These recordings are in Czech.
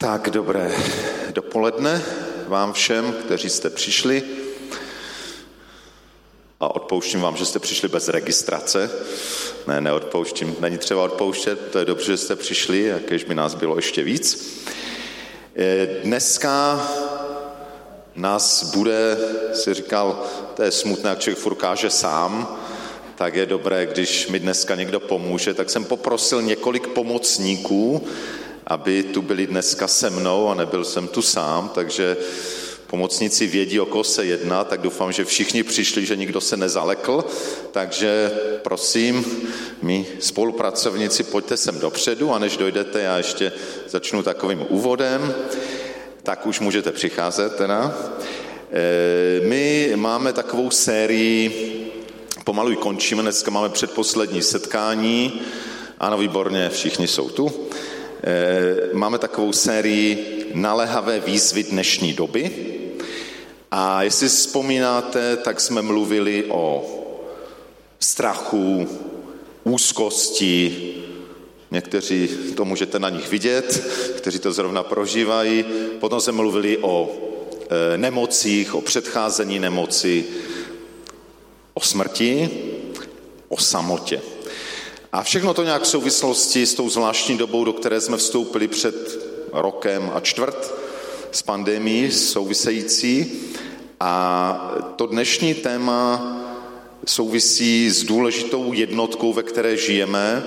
Tak dobré dopoledne vám všem, kteří jste přišli. A odpouštím vám, že jste přišli bez registrace. Ne, neodpouštím, není třeba odpouštět, to je dobře, že jste přišli, jakéž by nás bylo ještě víc. Eh, dneska nás bude, si říkal, to je smutné, jak člověk furkáže sám, tak je dobré, když mi dneska někdo pomůže, tak jsem poprosil několik pomocníků, aby tu byli dneska se mnou a nebyl jsem tu sám, takže pomocníci vědí, o koho se jedná, tak doufám, že všichni přišli, že nikdo se nezalekl, takže prosím, my spolupracovníci, pojďte sem dopředu a než dojdete, já ještě začnu takovým úvodem, tak už můžete přicházet teda. E, my máme takovou sérii, pomalu končíme, dneska máme předposlední setkání, ano, výborně, všichni jsou tu. Eh, máme takovou sérii naléhavé výzvy dnešní doby. A jestli si vzpomínáte, tak jsme mluvili o strachu, úzkosti, někteří to můžete na nich vidět, kteří to zrovna prožívají. Potom jsme mluvili o eh, nemocích, o předcházení nemoci, o smrti, o samotě. A všechno to nějak v souvislosti s tou zvláštní dobou, do které jsme vstoupili před rokem a čtvrt s pandemí související. A to dnešní téma souvisí s důležitou jednotkou, ve které žijeme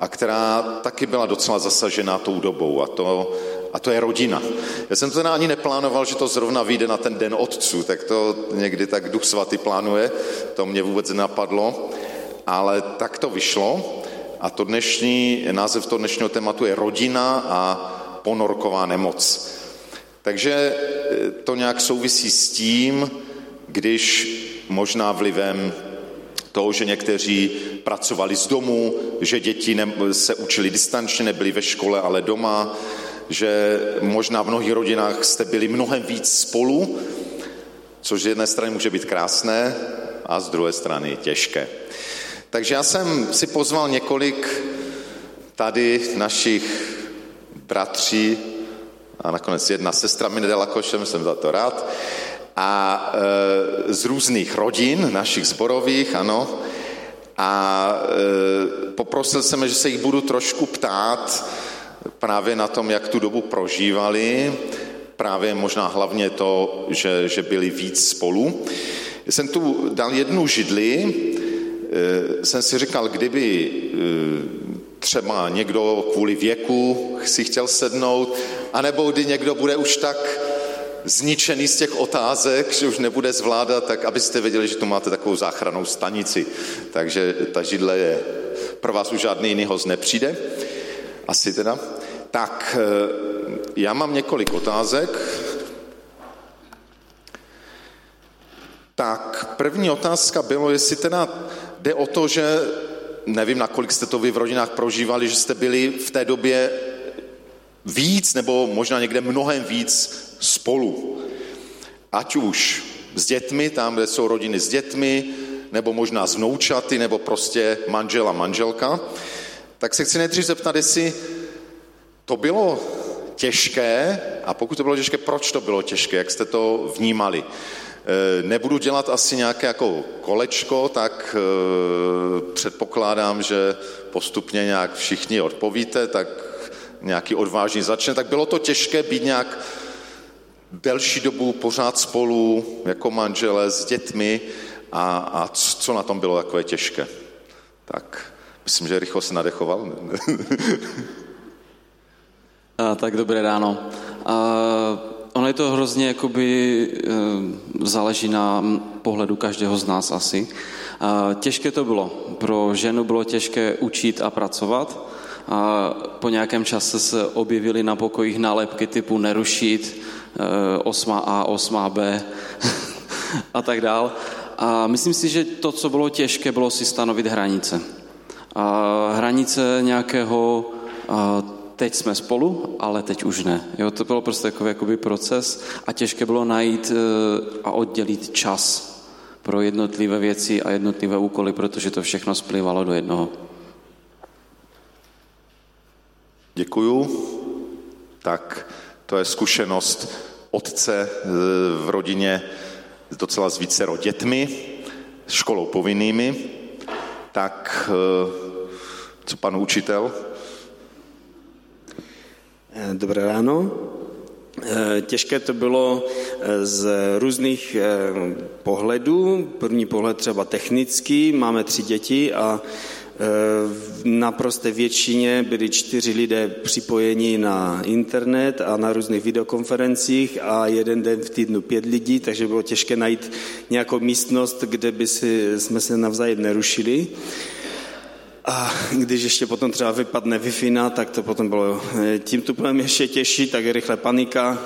a která taky byla docela zasažená tou dobou a to, a to je rodina. Já jsem to teda ani neplánoval, že to zrovna vyjde na ten den otců, tak to někdy tak Duch Svatý plánuje, to mě vůbec nenapadlo ale tak to vyšlo a to dnešní, název toho dnešního tématu je rodina a ponorková nemoc. Takže e, to nějak souvisí s tím, když možná vlivem toho, že někteří pracovali z domu, že děti se učili distančně, nebyli ve škole, ale doma, že možná v mnohých rodinách jste byli mnohem víc spolu, což z jedné strany může být krásné a z druhé strany těžké. Takže já jsem si pozval několik tady našich bratří a nakonec jedna sestra mi nedala košem, jsem za to rád, a e, z různých rodin, našich zborových, ano, a e, poprosil jsem, že se jich budu trošku ptát právě na tom, jak tu dobu prožívali, právě možná hlavně to, že, že byli víc spolu. Jsem tu dal jednu židli, jsem si říkal, kdyby eh, třeba někdo kvůli věku si chtěl sednout, anebo kdy někdo bude už tak zničený z těch otázek, že už nebude zvládat, tak abyste věděli, že tu máte takovou záchranou stanici. Takže ta židle je, pro vás už žádný jiný host nepřijde. Asi teda. Tak, eh, já mám několik otázek. Tak, první otázka bylo, jestli teda Jde o to, že nevím, nakolik jste to vy v rodinách prožívali, že jste byli v té době víc nebo možná někde mnohem víc spolu. Ať už s dětmi, tam, kde jsou rodiny s dětmi, nebo možná s vnoučaty, nebo prostě manžel a manželka. Tak se chci nejdřív zeptat, jestli to bylo těžké, a pokud to bylo těžké, proč to bylo těžké, jak jste to vnímali. Eh, nebudu dělat asi nějaké jako kolečko, tak eh, předpokládám, že postupně nějak všichni odpovíte, tak nějaký odvážný začne. Tak bylo to těžké být nějak delší dobu pořád spolu jako manžele s dětmi a, a co na tom bylo takové těžké? Tak myslím, že rychle se nadechoval. a, tak dobré ráno. A, ono je to hrozně, jakoby eh, záleží na pohledu každého z nás asi. Těžké to bylo. Pro ženu bylo těžké učit a pracovat. A po nějakém čase se objevily na pokojích nálepky typu nerušit, 8a, eh, 8b a tak dál. A myslím si, že to, co bylo těžké, bylo si stanovit hranice. A hranice nějakého teď jsme spolu, ale teď už ne. Jo, to bylo prostě takový jakoby proces a těžké bylo najít eh, a oddělit čas pro jednotlivé věci a jednotlivé úkoly, protože to všechno splývalo do jednoho. Děkuju. tak to je zkušenost otce eh, v rodině docela s vícero dětmi, školou povinnými, tak eh, co pan učitel? Dobré ráno. Těžké to bylo z různých pohledů. První pohled třeba technický, máme tři děti a v naprosté většině byli čtyři lidé připojeni na internet a na různých videokonferencích a jeden den v týdnu pět lidí, takže bylo těžké najít nějakou místnost, kde by si, jsme se navzájem nerušili. A když ještě potom třeba vypadne wi tak to potom bylo eh, tím tuplem ještě těžší, tak je rychle panika,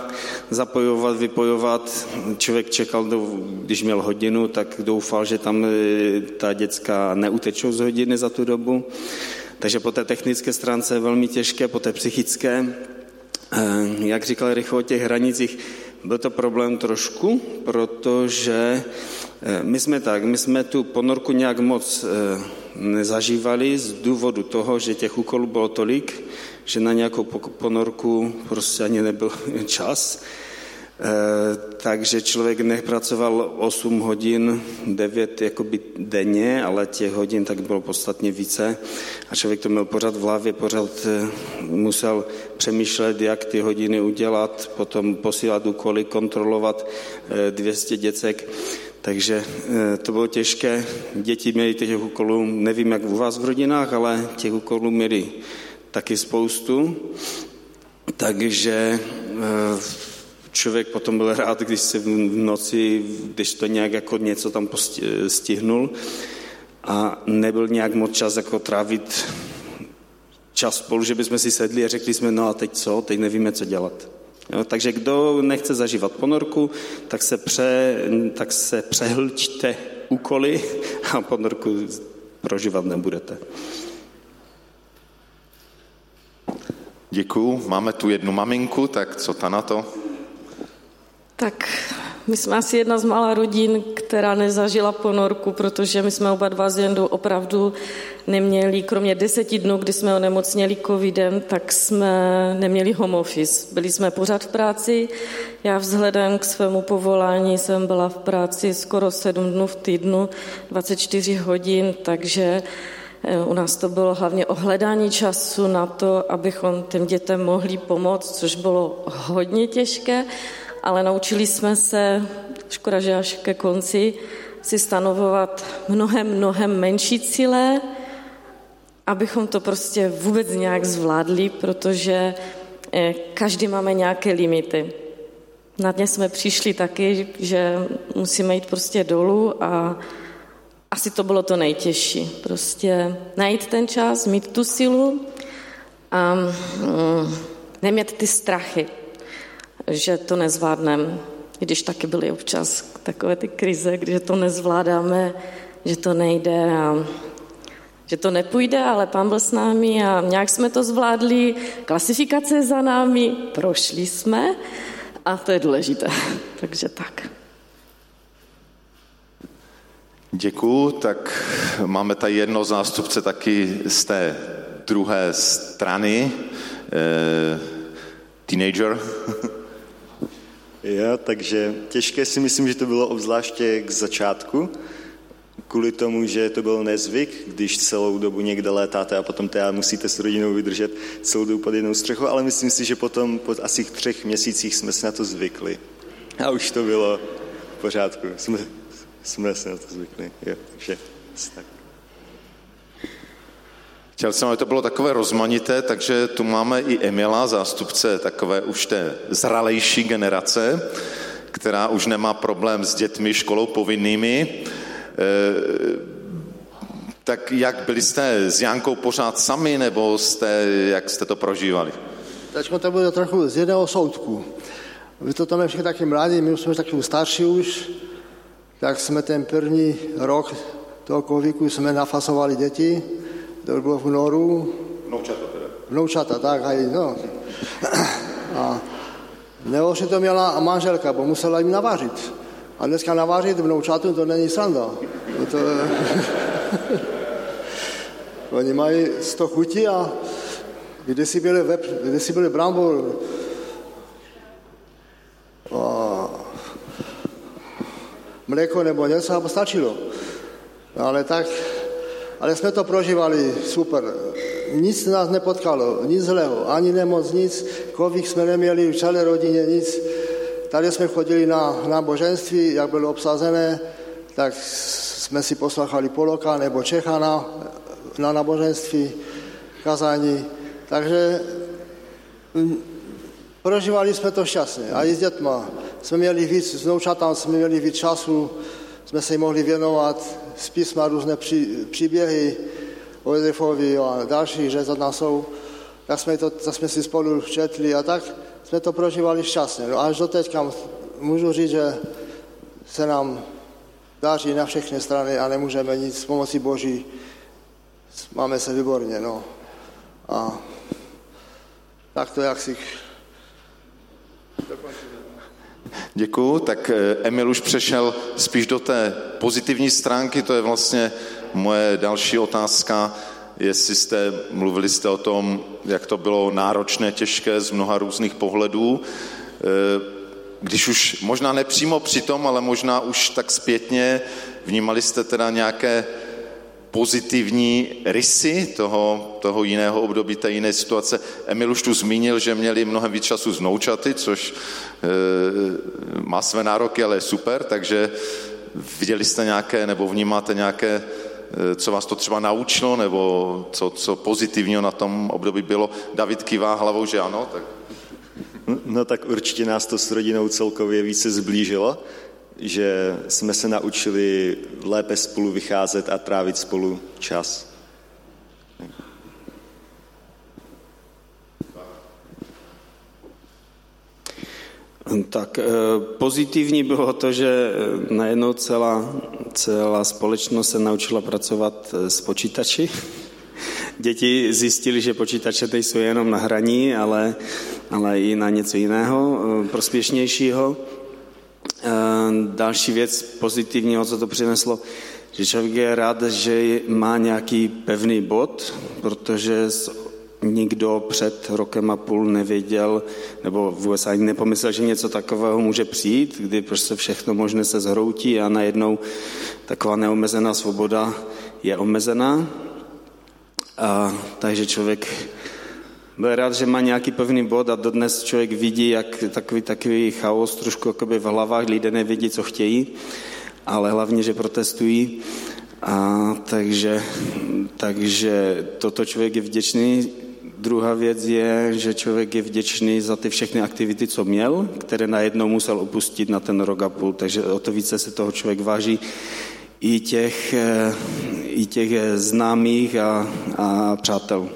zapojovat, vypojovat. Člověk čekal, když měl hodinu, tak doufal, že tam eh, ta děcka neutečou z hodiny za tu dobu. Takže po té technické stránce je velmi těžké, po té psychické. Eh, jak říkal Rycho o těch hranicích, byl to problém trošku, protože my jsme tak, my jsme tu ponorku nějak moc nezažívali z důvodu toho, že těch úkolů bylo tolik, že na nějakou ponorku prostě ani nebyl čas. E, takže člověk nepracoval 8 hodin, 9 jakoby denně, ale těch hodin tak bylo podstatně více a člověk to měl pořád v hlavě, pořád e, musel přemýšlet, jak ty hodiny udělat, potom posílat úkoly, kontrolovat 200 e, děcek. Takže eh, to bylo těžké. Děti měly těch úkolů, nevím jak u vás v rodinách, ale těch úkolů měli taky spoustu. Takže eh, člověk potom byl rád, když se v noci, když to nějak jako něco tam stihnul a nebyl nějak moc čas jako trávit čas spolu, že bychom si sedli a řekli jsme, no a teď co, teď nevíme, co dělat. Jo, takže kdo nechce zažívat ponorku, tak se, pře, tak se přehlčte úkoly a ponorku prožívat nebudete. Děkuju. Máme tu jednu maminku, tak co ta na to? Tak my jsme asi jedna z malá rodin, která nezažila ponorku, protože my jsme oba dva z Jendu opravdu neměli, kromě deseti dnů, kdy jsme onemocněli covidem, tak jsme neměli home office. Byli jsme pořád v práci. Já vzhledem k svému povolání jsem byla v práci skoro sedm dnů v týdnu, 24 hodin, takže eh, u nás to bylo hlavně o hledání času na to, abychom těm dětem mohli pomoct, což bylo hodně těžké ale naučili jsme se, škoda, že až ke konci, si stanovovat mnohem, mnohem menší cíle, abychom to prostě vůbec nějak zvládli, protože eh, každý máme nějaké limity. Na dně jsme přišli taky, že musíme jít prostě dolů a asi to bylo to nejtěžší. Prostě najít ten čas, mít tu silu a mm, nemět ty strachy že to nezvládneme, když taky byly občas takové ty krize, když to nezvládáme, že to nejde a že to nepůjde, ale pán byl s námi a nějak jsme to zvládli, klasifikace za námi, prošli jsme a to je důležité. Takže tak. Děkuju, tak máme tady jedno zástupce taky z té druhé strany, eh, teenager. Jo, takže těžké si myslím, že to bylo obzvláště k začátku, kvůli tomu, že to byl nezvyk, když celou dobu někde létáte a potom teda musíte s rodinou vydržet celou dobu pod jednou střechou, ale myslím si, že potom po asi třech měsících jsme se na to zvykli. A už to bylo v pořádku. Jsme, jsme se na to zvykli. Jo, takže tak. Chtěl jsem, aby to bylo takové rozmanité, takže tu máme i Emila, zástupce takové už té zralejší generace, která už nemá problém s dětmi školou povinnými. E, tak jak byli jste s Jankou pořád sami, nebo jste, jak jste to prožívali? Teď to bude trochu z jedného soudku. Vy to tam všichni taky mladí, my už jsme taky starší už, tak jsme ten první rok toho covidu jsme nafasovali děti, to bylo v Noru. Vnoučata teda. Vnoučata, tak, aj, no. A nejhorší to měla manželka, bo musela jim navařit. A dneska navařit vnoučatům to není sranda. No to, Oni mají sto chutí a kdysi byly, web, kdysi byly brambor mléko nebo něco a stačilo. Ale tak, ale jsme to prožívali super. Nic nás nepotkalo, nic zlého, ani nemoc, nic. Covid jsme neměli v celé rodině, nic. Tady jsme chodili na náboženství, jak bylo obsazené, tak jsme si poslechali Poloka nebo Čecha na, na náboženství, kazání. Takže mm, prožívali jsme to šťastně. A i s dětma. Jsme měli víc, s jsme měli víc času, jsme se mohli věnovat z písma různé pří, příběhy o Josefovi a další, že za nás jsou. Tak jsme, to, tak jsme si spolu četli a tak jsme to prožívali šťastně. No až do teďka můžu říct, že se nám daří na všechny strany a nemůžeme nic s pomocí Boží. Máme se výborně, no. A tak to, jak si Děkuju. Tak eh, Emil už přešel spíš do té pozitivní stránky, to je vlastně moje další otázka, jestli jste, mluvili jste o tom, jak to bylo náročné, těžké z mnoha různých pohledů. Eh, když už možná nepřímo přitom, ale možná už tak zpětně, vnímali jste teda nějaké pozitivní rysy toho, toho jiného období, té jiné situace. Emil už tu zmínil, že měli mnohem víc času z noučaty, což e, má své nároky, ale je super, takže viděli jste nějaké, nebo vnímáte nějaké, e, co vás to třeba naučilo, nebo co, co pozitivního na tom období bylo. David kývá hlavou, že ano, tak No tak určitě nás to s rodinou celkově více zblížilo, že jsme se naučili lépe spolu vycházet a trávit spolu čas. Tak eh, pozitivní bylo to, že najednou celá, celá společnost se naučila pracovat eh, s počítači. Děti zjistili, že počítače teď jsou jenom na hraní, ale, ale i na něco jiného, eh, prospěšnějšího. Další věc pozitivního, co to přineslo, že člověk je rád, že má nějaký pevný bod, protože nikdo před rokem a půl nevěděl, nebo vůbec ani nepomyslel, že něco takového může přijít, kdy prostě všechno možné se zhroutí a najednou taková neomezená svoboda je omezená. A, takže člověk byl rád, že má nějaký pevný bod a dodnes člověk vidí, jak takový, takový chaos trošku v hlavách, lidé nevědí, co chtějí, ale hlavně, že protestují. A takže, takže toto člověk je vděčný. Druhá věc je, že člověk je vděčný za ty všechny aktivity, co měl, které najednou musel opustit na ten rok a půl, takže o to více se toho člověk váží i těch, i těch známých a, a přátel.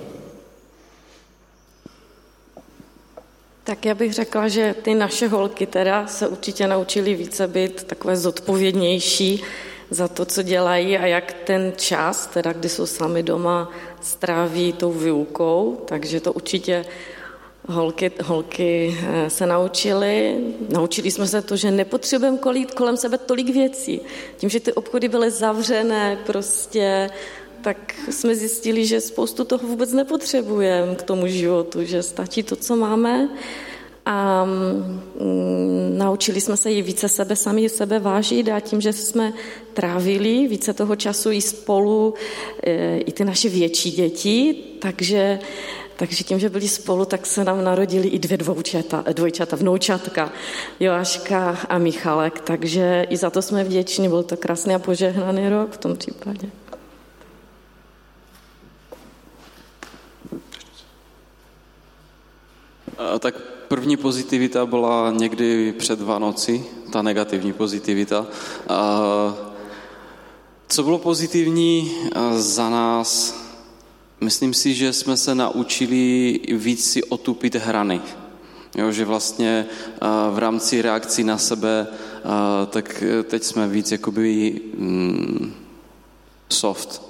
Tak já bych řekla, že ty naše holky teda se určitě naučily více být takové zodpovědnější za to, co dělají a jak ten čas, teda kdy jsou sami doma, stráví tou výukou, takže to určitě holky, holky eh, se naučily. Naučili jsme se to, že nepotřebujeme kolít kolem sebe tolik věcí. Tím, že ty obchody byly zavřené, prostě tak jsme zjistili, že spoustu toho vůbec nepotřebujeme k tomu životu, že stačí to, co máme a mm, naučili jsme se i více sebe sami sebe vážit a tím, že jsme trávili více toho času i spolu, e, i ty naše větší děti, takže takže tím, že byli spolu, tak se nám narodili i dvě dvoučata, dvojčata, vnoučatka, Joáška a Michalek, takže i za to jsme vděční, byl to krásný a požehnaný rok v tom případě. Tak první pozitivita byla někdy před Vánoci, ta negativní pozitivita. Co bylo pozitivní za nás? Myslím si, že jsme se naučili víc si otupit hrany. Jo, že vlastně v rámci reakcí na sebe, tak teď jsme víc jakoby mm, soft,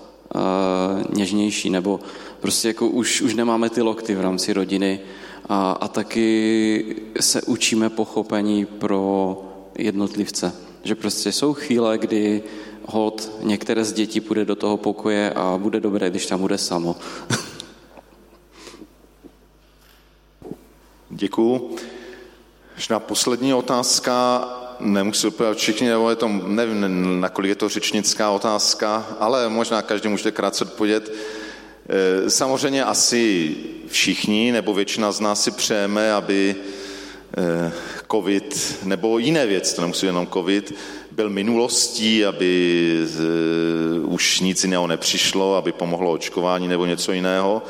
něžnější, nebo prostě jako už, už nemáme ty lokty v rámci rodiny, a, a taky se učíme pochopení pro jednotlivce. Že prostě jsou chvíle, kdy hod některé z dětí půjde do toho pokoje a bude dobré, když tam bude samo. Děkuju. Možná poslední otázka, nemusí úplně všichni, nebo je to, nevím, nakolik je to řečnická otázka, ale možná každý můžete krátce odpovědět. E, samozřejmě asi všichni, nebo většina z nás si přejeme, aby e, covid, nebo jiné věci, to nemusí jenom covid, byl minulostí, aby e, už nic jiného nepřišlo, aby pomohlo očkování nebo něco jiného.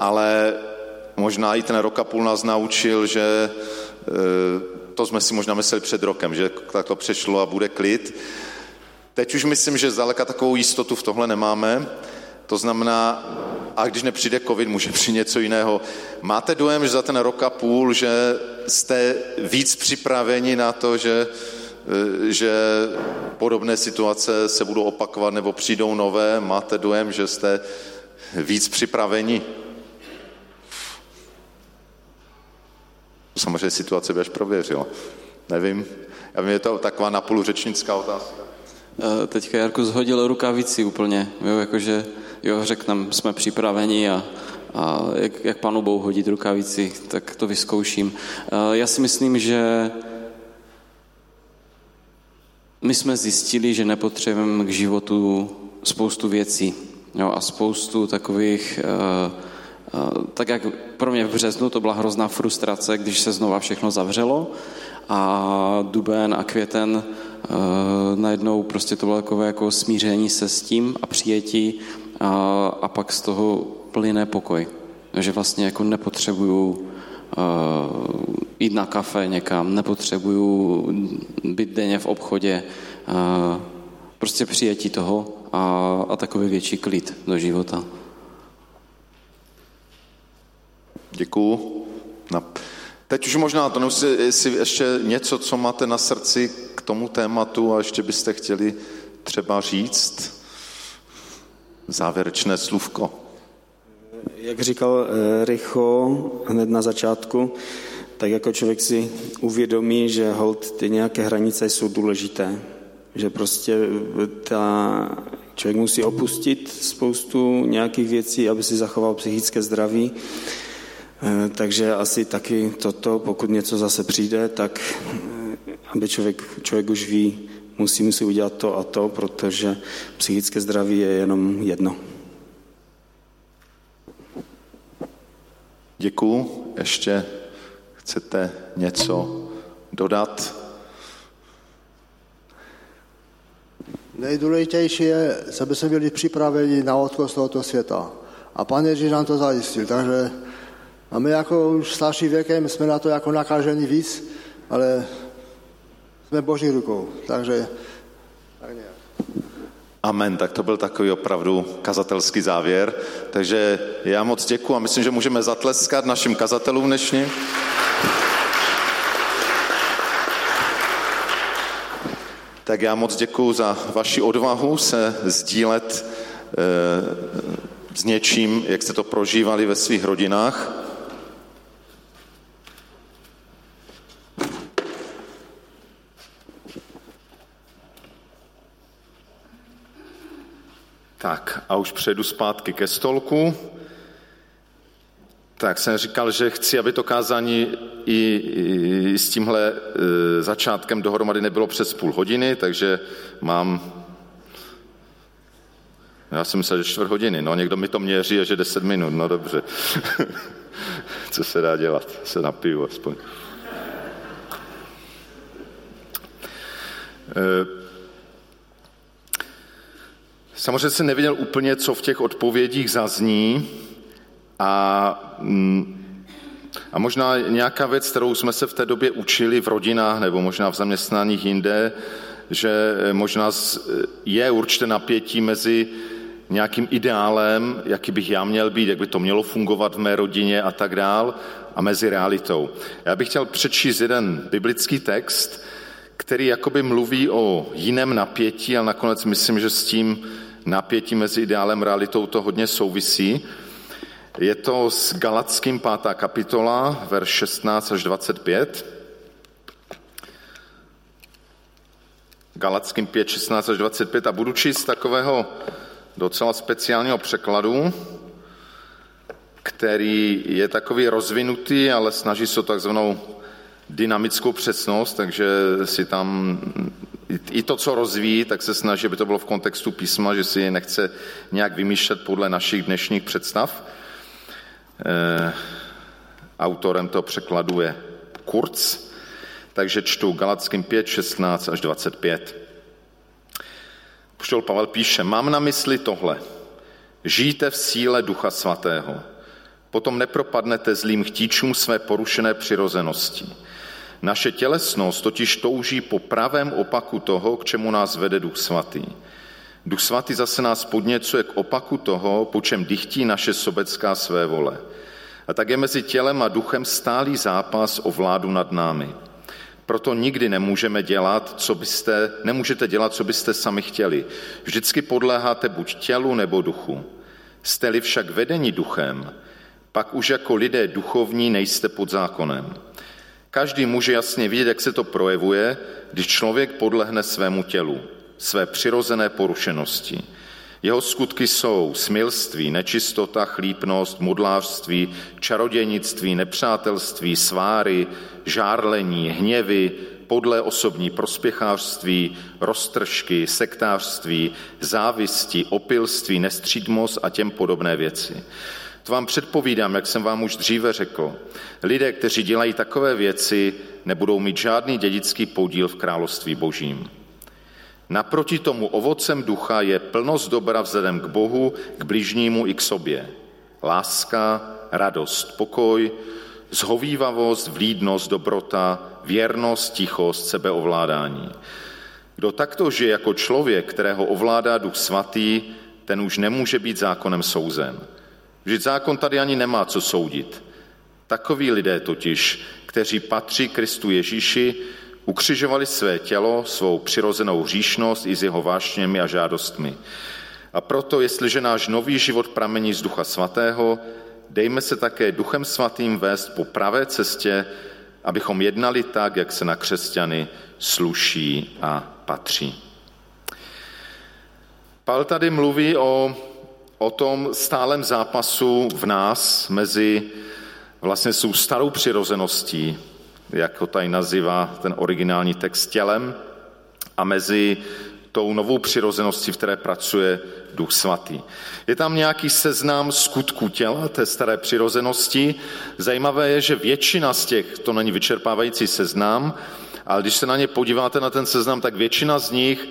Ale možná i ten rok a půl nás naučil, že to jsme si možná mysleli před rokem, že tak to přešlo a bude klid. Teď už myslím, že zdaleka takovou jistotu v tohle nemáme. To znamená, a když nepřijde covid, může přijít něco jiného. Máte dojem, že za ten rok a půl, že jste víc připraveni na to, že, že podobné situace se budou opakovat nebo přijdou nové? Máte dojem, že jste víc připraveni? Samozřejmě situace by až prověřila. Nevím, já vím, je to taková napůl řečnická otázka. Eh, teďka Jarku zhodil rukavici úplně, jo, jakože jo, řeknem, jsme připraveni a, a jak, jak panu Bohu hodit rukavici, tak to vyzkouším. Eh, já si myslím, že my jsme zjistili, že nepotřebujeme k životu spoustu věcí jo, a spoustu takových uh, tak jak pro mě v březnu to byla hrozná frustrace, když se znova všechno zavřelo a duben a květen najednou prostě to bylo takové jako smíření se s tím a přijetí a, a pak z toho plyne pokoj. Že vlastně jako nepotřebuju uh, jít na kafe někam, nepotřebuju být denně v obchodě, uh, prostě přijetí toho a, a takový větší klid do života. Děkuju. No. Teď už možná to nemusí, jestli ještě něco, co máte na srdci k tomu tématu a ještě byste chtěli třeba říct. Závěrečné slůvko. Jak říkal eh, Rycho hned na začátku, tak jako člověk si uvědomí, že hold ty nějaké hranice jsou důležité. Že prostě ta, člověk musí opustit spoustu nějakých věcí, aby si zachoval psychické zdraví Eh, takže asi taky toto, pokud něco zase přijde, tak eh, aby člověk, člověk už ví, musí, musí udělat to a to, protože psychické zdraví je jenom jedno. Děkuju. Ještě chcete něco dodat? Nejdůležitější je, aby jsme byli připraveni na odchod z tohoto světa. A Pan Ježíš nám to zajistil, takže a my jako už starší věkem jsme na to jako nakaženi víc, ale jsme boží rukou, takže tak nějak. Amen, tak to byl takový opravdu kazatelský závěr. Takže já moc děkuji a myslím, že můžeme zatleskat našim kazatelům dnešním. Tak já moc děkuji za vaši odvahu se sdílet e, s něčím, jak jste to prožívali ve svých rodinách. Tak a už přejdu zpátky ke stolku. Tak jsem říkal, že chci, aby to kázání i, i s tímhle e, začátkem dohromady nebylo přes půl hodiny, takže mám já jsem myslel, že čtvrt hodiny. No, někdo mi to měří že deset minut. No dobře. Co se dá dělat? Se napiju aspoň. E, Samozřejmě jsem nevěděl úplně, co v těch odpovědích zazní a, mm, a možná nějaká věc, kterou jsme se v té době učili v rodinách nebo možná v zaměstnáních jinde, že možná je určité napětí mezi nějakým ideálem, jaký bych já měl být, jak by to mělo fungovat v mé rodině a tak dál, a mezi realitou. Já bych chtěl přečíst jeden biblický text, který jakoby mluví o jiném napětí, ale nakonec myslím, že s tím napětí mezi ideálem a realitou to hodně souvisí. Je to s Galackým 5. kapitola, verš 16 až 25. Galackým 5, 16 až 25 a budu číst takového docela speciálního překladu. který je takový rozvinutý, ale snaží se o takzvanou dynamickou přesnost, takže si tam i to, co rozvíjí, tak se snaží, aby to bylo v kontextu písma, že si nechce nějak vymýšlet podle našich dnešních představ. E, autorem toho překladu je Kurz, takže čtu Galackým 5, 16 až 25. Poštol Pavel píše, mám na mysli tohle. Žijte v síle Ducha Svatého. Potom nepropadnete zlým chtíčům své porušené přirozenosti. Naše tělesnost totiž touží po pravém opaku toho, k čemu nás vede Duch Svatý. Duch Svatý zase nás podněcuje k opaku toho, po čem dychtí naše sobecká své vole. A tak je mezi tělem a duchem stálý zápas o vládu nad námi. Proto nikdy nemůžeme dělat, co byste, nemůžete dělat, co byste sami chtěli. Vždycky podléháte buď tělu nebo duchu. Jste-li však vedení duchem, pak už jako lidé duchovní nejste pod zákonem. Každý může jasně vidět, jak se to projevuje, když člověk podlehne svému tělu, své přirozené porušenosti. Jeho skutky jsou smilství, nečistota, chlípnost, mudlářství, čarodějnictví, nepřátelství, sváry, žárlení, hněvy, podle osobní prospěchářství, roztržky, sektářství, závisti, opilství, nestřídmost a těm podobné věci. To vám předpovídám, jak jsem vám už dříve řekl. Lidé, kteří dělají takové věci, nebudou mít žádný dědický podíl v království božím. Naproti tomu ovocem ducha je plnost dobra vzhledem k Bohu, k bližnímu i k sobě. Láska, radost, pokoj, zhovývavost, vlídnost, dobrota, věrnost, tichost, sebeovládání. Kdo takto žije jako člověk, kterého ovládá duch svatý, ten už nemůže být zákonem souzen. Vždyť zákon tady ani nemá co soudit. Takoví lidé totiž, kteří patří Kristu Ježíši, ukřižovali své tělo, svou přirozenou hříšnost i s jeho vášněmi a žádostmi. A proto, jestliže náš nový život pramení z Ducha Svatého, dejme se také Duchem Svatým vést po pravé cestě, abychom jednali tak, jak se na křesťany sluší a patří. Pavel tady mluví o o tom stálem zápasu v nás mezi vlastně svou starou přirozeností, jak ho tady nazývá ten originální text tělem, a mezi tou novou přirozeností, v které pracuje Duch Svatý. Je tam nějaký seznam skutků těla, té staré přirozenosti. Zajímavé je, že většina z těch, to není vyčerpávající seznam, ale když se na ně podíváte na ten seznam, tak většina z nich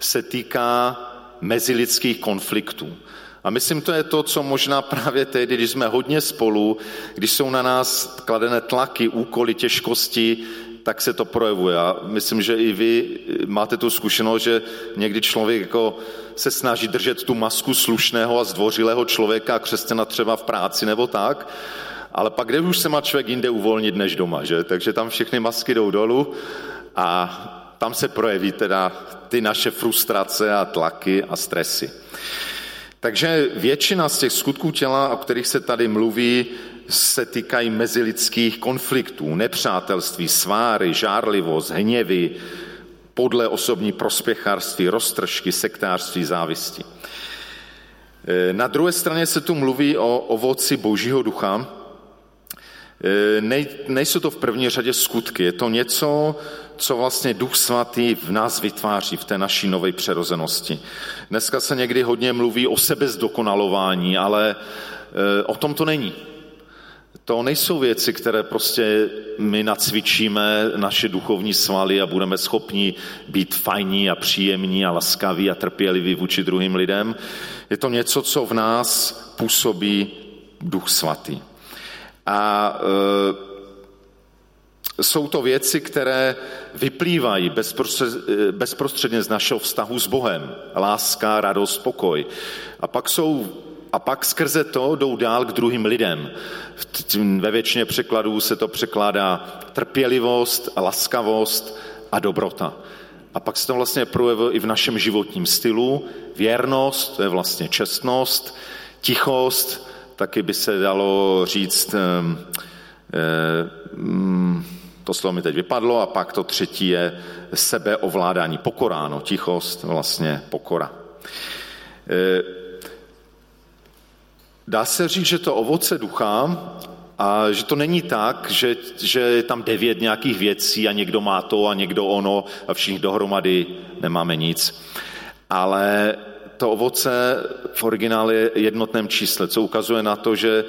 se týká mezilidských konfliktů. A myslím, to je to, co možná právě teď, když jsme hodně spolu, když jsou na nás kladené tlaky, úkoly, těžkosti, tak se to projevuje. A myslím, že i vy máte tu zkušenost, že někdy člověk jako se snaží držet tu masku slušného a zdvořilého člověka, křesťana třeba v práci nebo tak, ale pak kde už se má člověk jinde uvolnit než doma, že? Takže tam všechny masky jdou dolů a tam se projeví teda ty naše frustrace a tlaky a stresy. Takže většina z těch skutků těla, o kterých se tady mluví, se týkají mezilidských konfliktů, nepřátelství, sváry, žárlivost, hněvy, podle osobní prospěchářství, roztržky, sektářství, závisti. E, na druhé straně se tu mluví o ovoci božího ducha. E, nej, nejsou to v první řadě skutky, je to něco, co vlastně Duch Svatý v nás vytváří, v té naší nové přerozenosti. Dneska se někdy hodně mluví o sebezdokonalování, ale e, o tom to není. To nejsou věci, které prostě my nacvičíme naše duchovní svaly a budeme schopni být fajní a příjemní a laskaví a trpěliví vůči druhým lidem. Je to něco, co v nás působí Duch Svatý. A e, jsou to věci, které vyplývají bezprostředně z našeho vztahu s Bohem. Láska, radost, pokoj. A pak jsou a pak skrze to jdou dál k druhým lidem. Ve většině překladů se to překládá trpělivost, laskavost a dobrota. A pak se to vlastně projevuje i v našem životním stylu. Věrnost, to je vlastně čestnost, tichost, taky by se dalo říct, eh, eh, to slovo mi teď vypadlo, a pak to třetí je sebeovládání, pokoráno, tichost, vlastně pokora. E, dá se říct, že to ovoce ducha a že to není tak, že, že je tam devět nějakých věcí a někdo má to a někdo ono a všichni dohromady nemáme nic. Ale to ovoce v originále je jednotném čísle, co ukazuje na to, že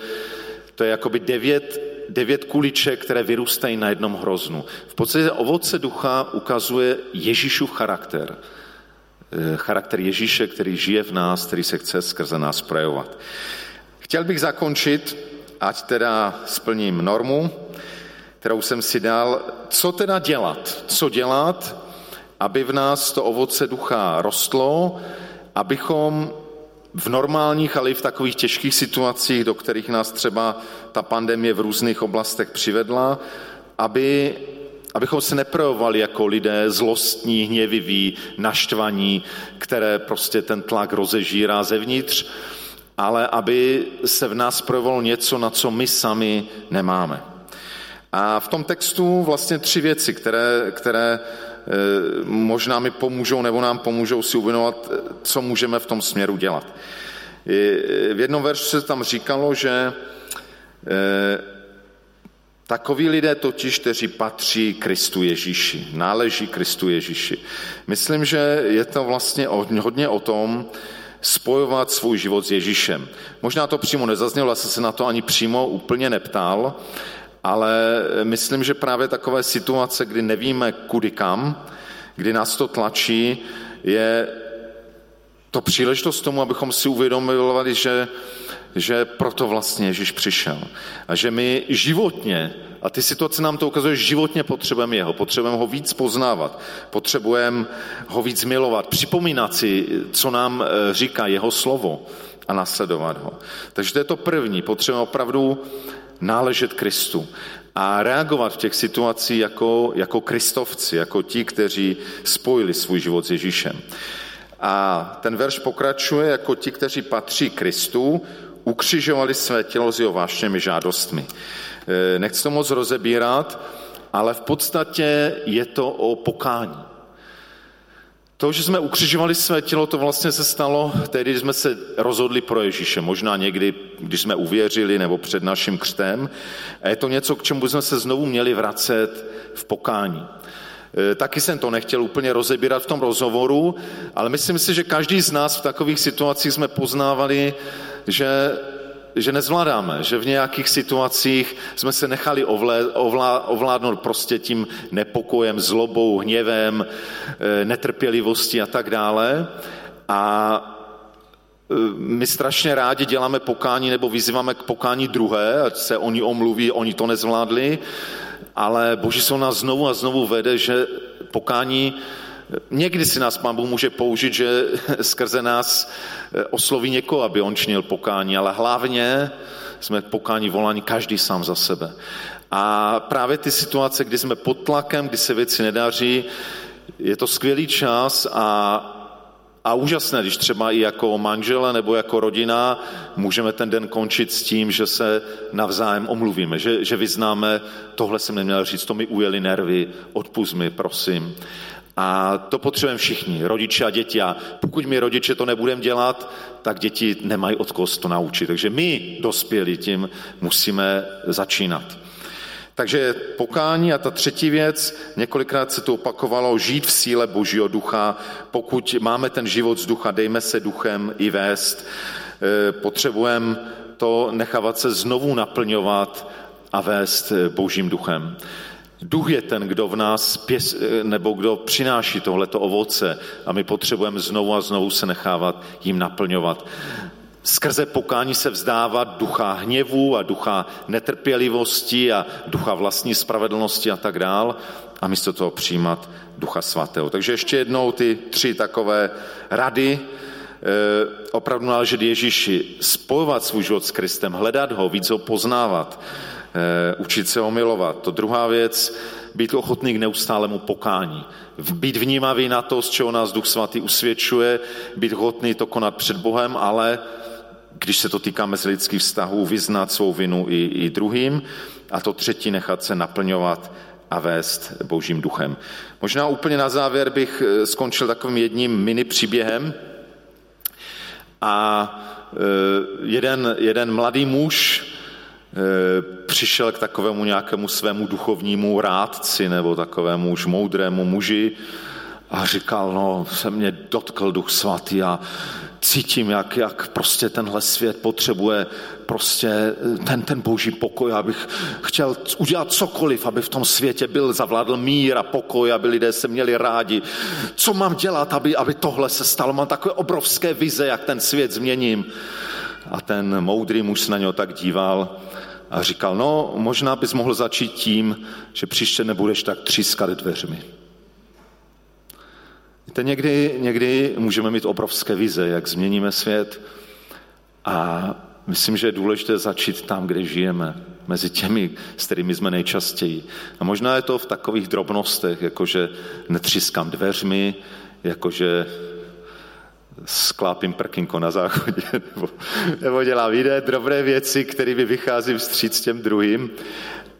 to je jakoby devět, devět kuliček, které vyrůstají na jednom hroznu. V podstatě ovoce ducha ukazuje Ježíšův charakter. Eh, charakter Ježíše, který žije v nás, který se chce skrze nás projevovat. Chtěl bych zakončit, ať teda splním normu, kterou jsem si dal, co teda dělat? Co dělat, aby v nás to ovoce ducha rostlo, abychom v normálních, ale i v takových těžkých situacích, do kterých nás třeba ta pandemie v různých oblastech přivedla, aby, abychom se neprojevovali jako lidé zlostní, hněviví, naštvaní, které prostě ten tlak rozežírá zevnitř, ale aby se v nás projevovalo něco, na co my sami nemáme. A v tom textu vlastně tři věci, které, které možná mi pomůžou nebo nám pomůžou si uvědomovat, eh, co můžeme v tom směru dělat. V jednom verši se tam říkalo, že eh, Takoví lidé totiž, kteří patří Kristu Ježíši, náleží Kristu Ježíši. Myslím, že je to vlastně hodně o tom, spojovat svůj život s Ježíšem. Možná to přímo nezaznělo, já jsem se na to ani přímo úplně neptal, ale myslím, že právě takové situace, kdy nevíme kudy kam, kdy nás to tlačí, je to příležitost tomu, abychom si uvědomili, že, že proto vlastně Ježíš přišel. A že my životně, a ty situace nám to ukazuje, životně potřebujeme jeho, potřebujeme ho víc poznávat, potřebujeme ho víc milovat, připomínat si, co nám e, říká jeho slovo a nasledovat ho. Takže to je to první, potřebujeme opravdu náležet Kristu a reagovat v těch situacích jako, jako kristovci, jako ti, kteří spojili svůj život s Ježíšem. A ten verš pokračuje jako ti, kteří patří Kristu, ukřižovali své tělo s jeho vášněmi žádostmi. E, nechci to moc rozebírat, ale v podstatě je to o pokání. To, že jsme ukřižovali své tělo, to vlastně se stalo tehdy, když jsme se rozhodli pro Ježíše. Možná někdy, když jsme uvěřili nebo před naším křtem. A je to něco, k čemu bychom se znovu měli vracet v pokání. E, taky jsem to nechtěl úplně rozebírat v tom rozhovoru, ale myslím si, že každý z nás v takových situacích jsme poznávali, že že nezvládáme, že v nějakých situacích jsme se nechali ovlé, ovlá, ovládnout prostě tím nepokojem, zlobou, hněvem, e, netrpělivostí a tak dále. A e, my strašně rádi děláme pokání nebo vyzýváme k pokání druhé, ať se oni omluví, oni to nezvládli, ale Boží se nás znovu a znovu vede, že pokání Někdy si nás Pán Bůh může použít, že skrze nás eh, osloví někoho, aby on činil pokání, ale hlavně jsme pokání volání každý sám za sebe. A právě ty situace, kdy jsme pod tlakem, kdy se věci nedaří, je to skvělý čas a a úžasné, když třeba i jako manžele nebo jako rodina můžeme ten den končit s tím, že se navzájem omluvíme, že, že vyznáme, tohle jsem neměl říct, to mi ujeli nervy, odpust mi, prosím. A to potřebujeme všichni, rodiče a děti. A pokud my rodiče to nebudeme dělat, tak děti nemají od koho to naučit. Takže my, dospělí, tím musíme začínat. Takže pokání a ta třetí věc, několikrát se to opakovalo, žít v síle Božího ducha. Pokud máme ten život z ducha, dejme se duchem i vést. E, potřebujeme to nechávat se znovu naplňovat a vést Božím duchem. Duch je ten, kdo v nás pěs, nebo kdo přináší tohleto ovoce a my potřebujeme znovu a znovu se nechávat jim naplňovat. Skrze pokání se vzdávat ducha hněvu a ducha netrpělivosti a ducha vlastní spravedlnosti a tak dál a místo toho přijímat ducha svatého. Takže ještě jednou ty tři takové rady, e, opravdu náležet Ježíši, spojovat svůj život s Kristem, hledat ho, víc ho poznávat, Eh, učit se ho milovat. To druhá věc, být ochotný k neustálemu pokání. Být vnímavý na to, z čeho nás Duch Svatý usvědčuje, být ochotný to konat před Bohem, ale když se to týká mezilidských vztahů, vyznat svou vinu i, i druhým. A to třetí, nechat se naplňovat a vést Božím duchem. Možná úplně na závěr bych eh, skončil takovým jedním mini příběhem. A jeden, jeden mladý muž přišel k takovému nějakému svému duchovnímu rádci nebo takovému už moudrému muži a říkal, no, se mě dotkl duch svatý a cítím, jak, jak prostě tenhle svět potřebuje prostě ten, ten boží pokoj, abych chtěl udělat cokoliv, aby v tom světě byl, zavládl mír a pokoj, aby lidé se měli rádi. Co mám dělat, aby, aby tohle se stalo? Mám takové obrovské vize, jak ten svět změním. A ten moudrý muž na něho tak díval a říkal, no možná bys mohl začít tím, že příště nebudeš tak třískat dveřmi. Víte, někdy, někdy můžeme mít obrovské vize, jak změníme svět a myslím, že je důležité začít tam, kde žijeme, mezi těmi, s kterými jsme nejčastěji. A možná je to v takových drobnostech, jakože netřískám dveřmi, jakože sklápím prkinko na záchodě, nebo, nebo dělám jiné drobné věci, kterými vycházím vstříc těm druhým.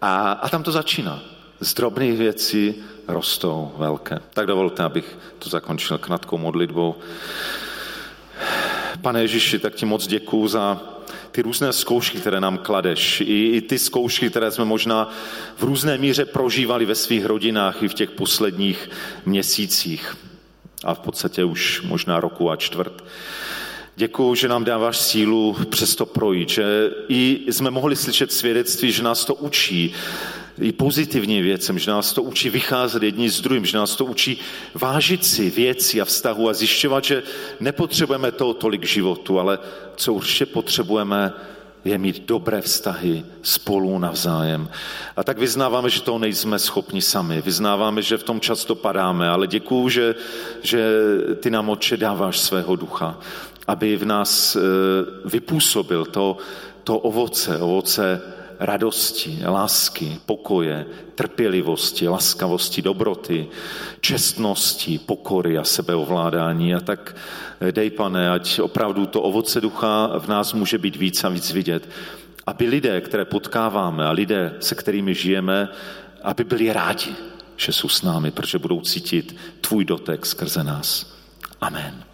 A, a tam to začíná. Z drobných věcí rostou velké. Tak dovolte, abych to zakončil krátkou modlitbou. Pane Ježíši, tak ti moc děkuju za ty různé zkoušky, které nám kladeš, i, i ty zkoušky, které jsme možná v různé míře prožívali ve svých rodinách i v těch posledních měsících a v podstatě už možná roku a čtvrt. Děkuji, že nám dáváš sílu přesto projít, že i jsme mohli slyšet svědectví, že nás to učí i pozitivní věcem, že nás to učí vycházet jedni s druhým, že nás to učí vážit si věci a vztahu a zjišťovat, že nepotřebujeme toho tolik životu, ale co určitě potřebujeme, je mít dobré vztahy spolu navzájem. A tak vyznáváme, že to nejsme schopni sami. Vyznáváme, že v tom často padáme, ale děkuju, že, že ty nám oče dáváš svého ducha, aby v nás eh, vypůsobil to, to ovoce, ovoce radosti, lásky, pokoje, trpělivosti, laskavosti, dobroty, čestnosti, pokory a sebeovládání. A tak eh, dej, pane, ať opravdu to ovoce ducha v nás může být víc a víc vidět. Aby lidé, které potkáváme a lidé, se kterými žijeme, aby byli rádi, že jsou s námi, protože budou cítit tvůj dotek skrze nás. Amen.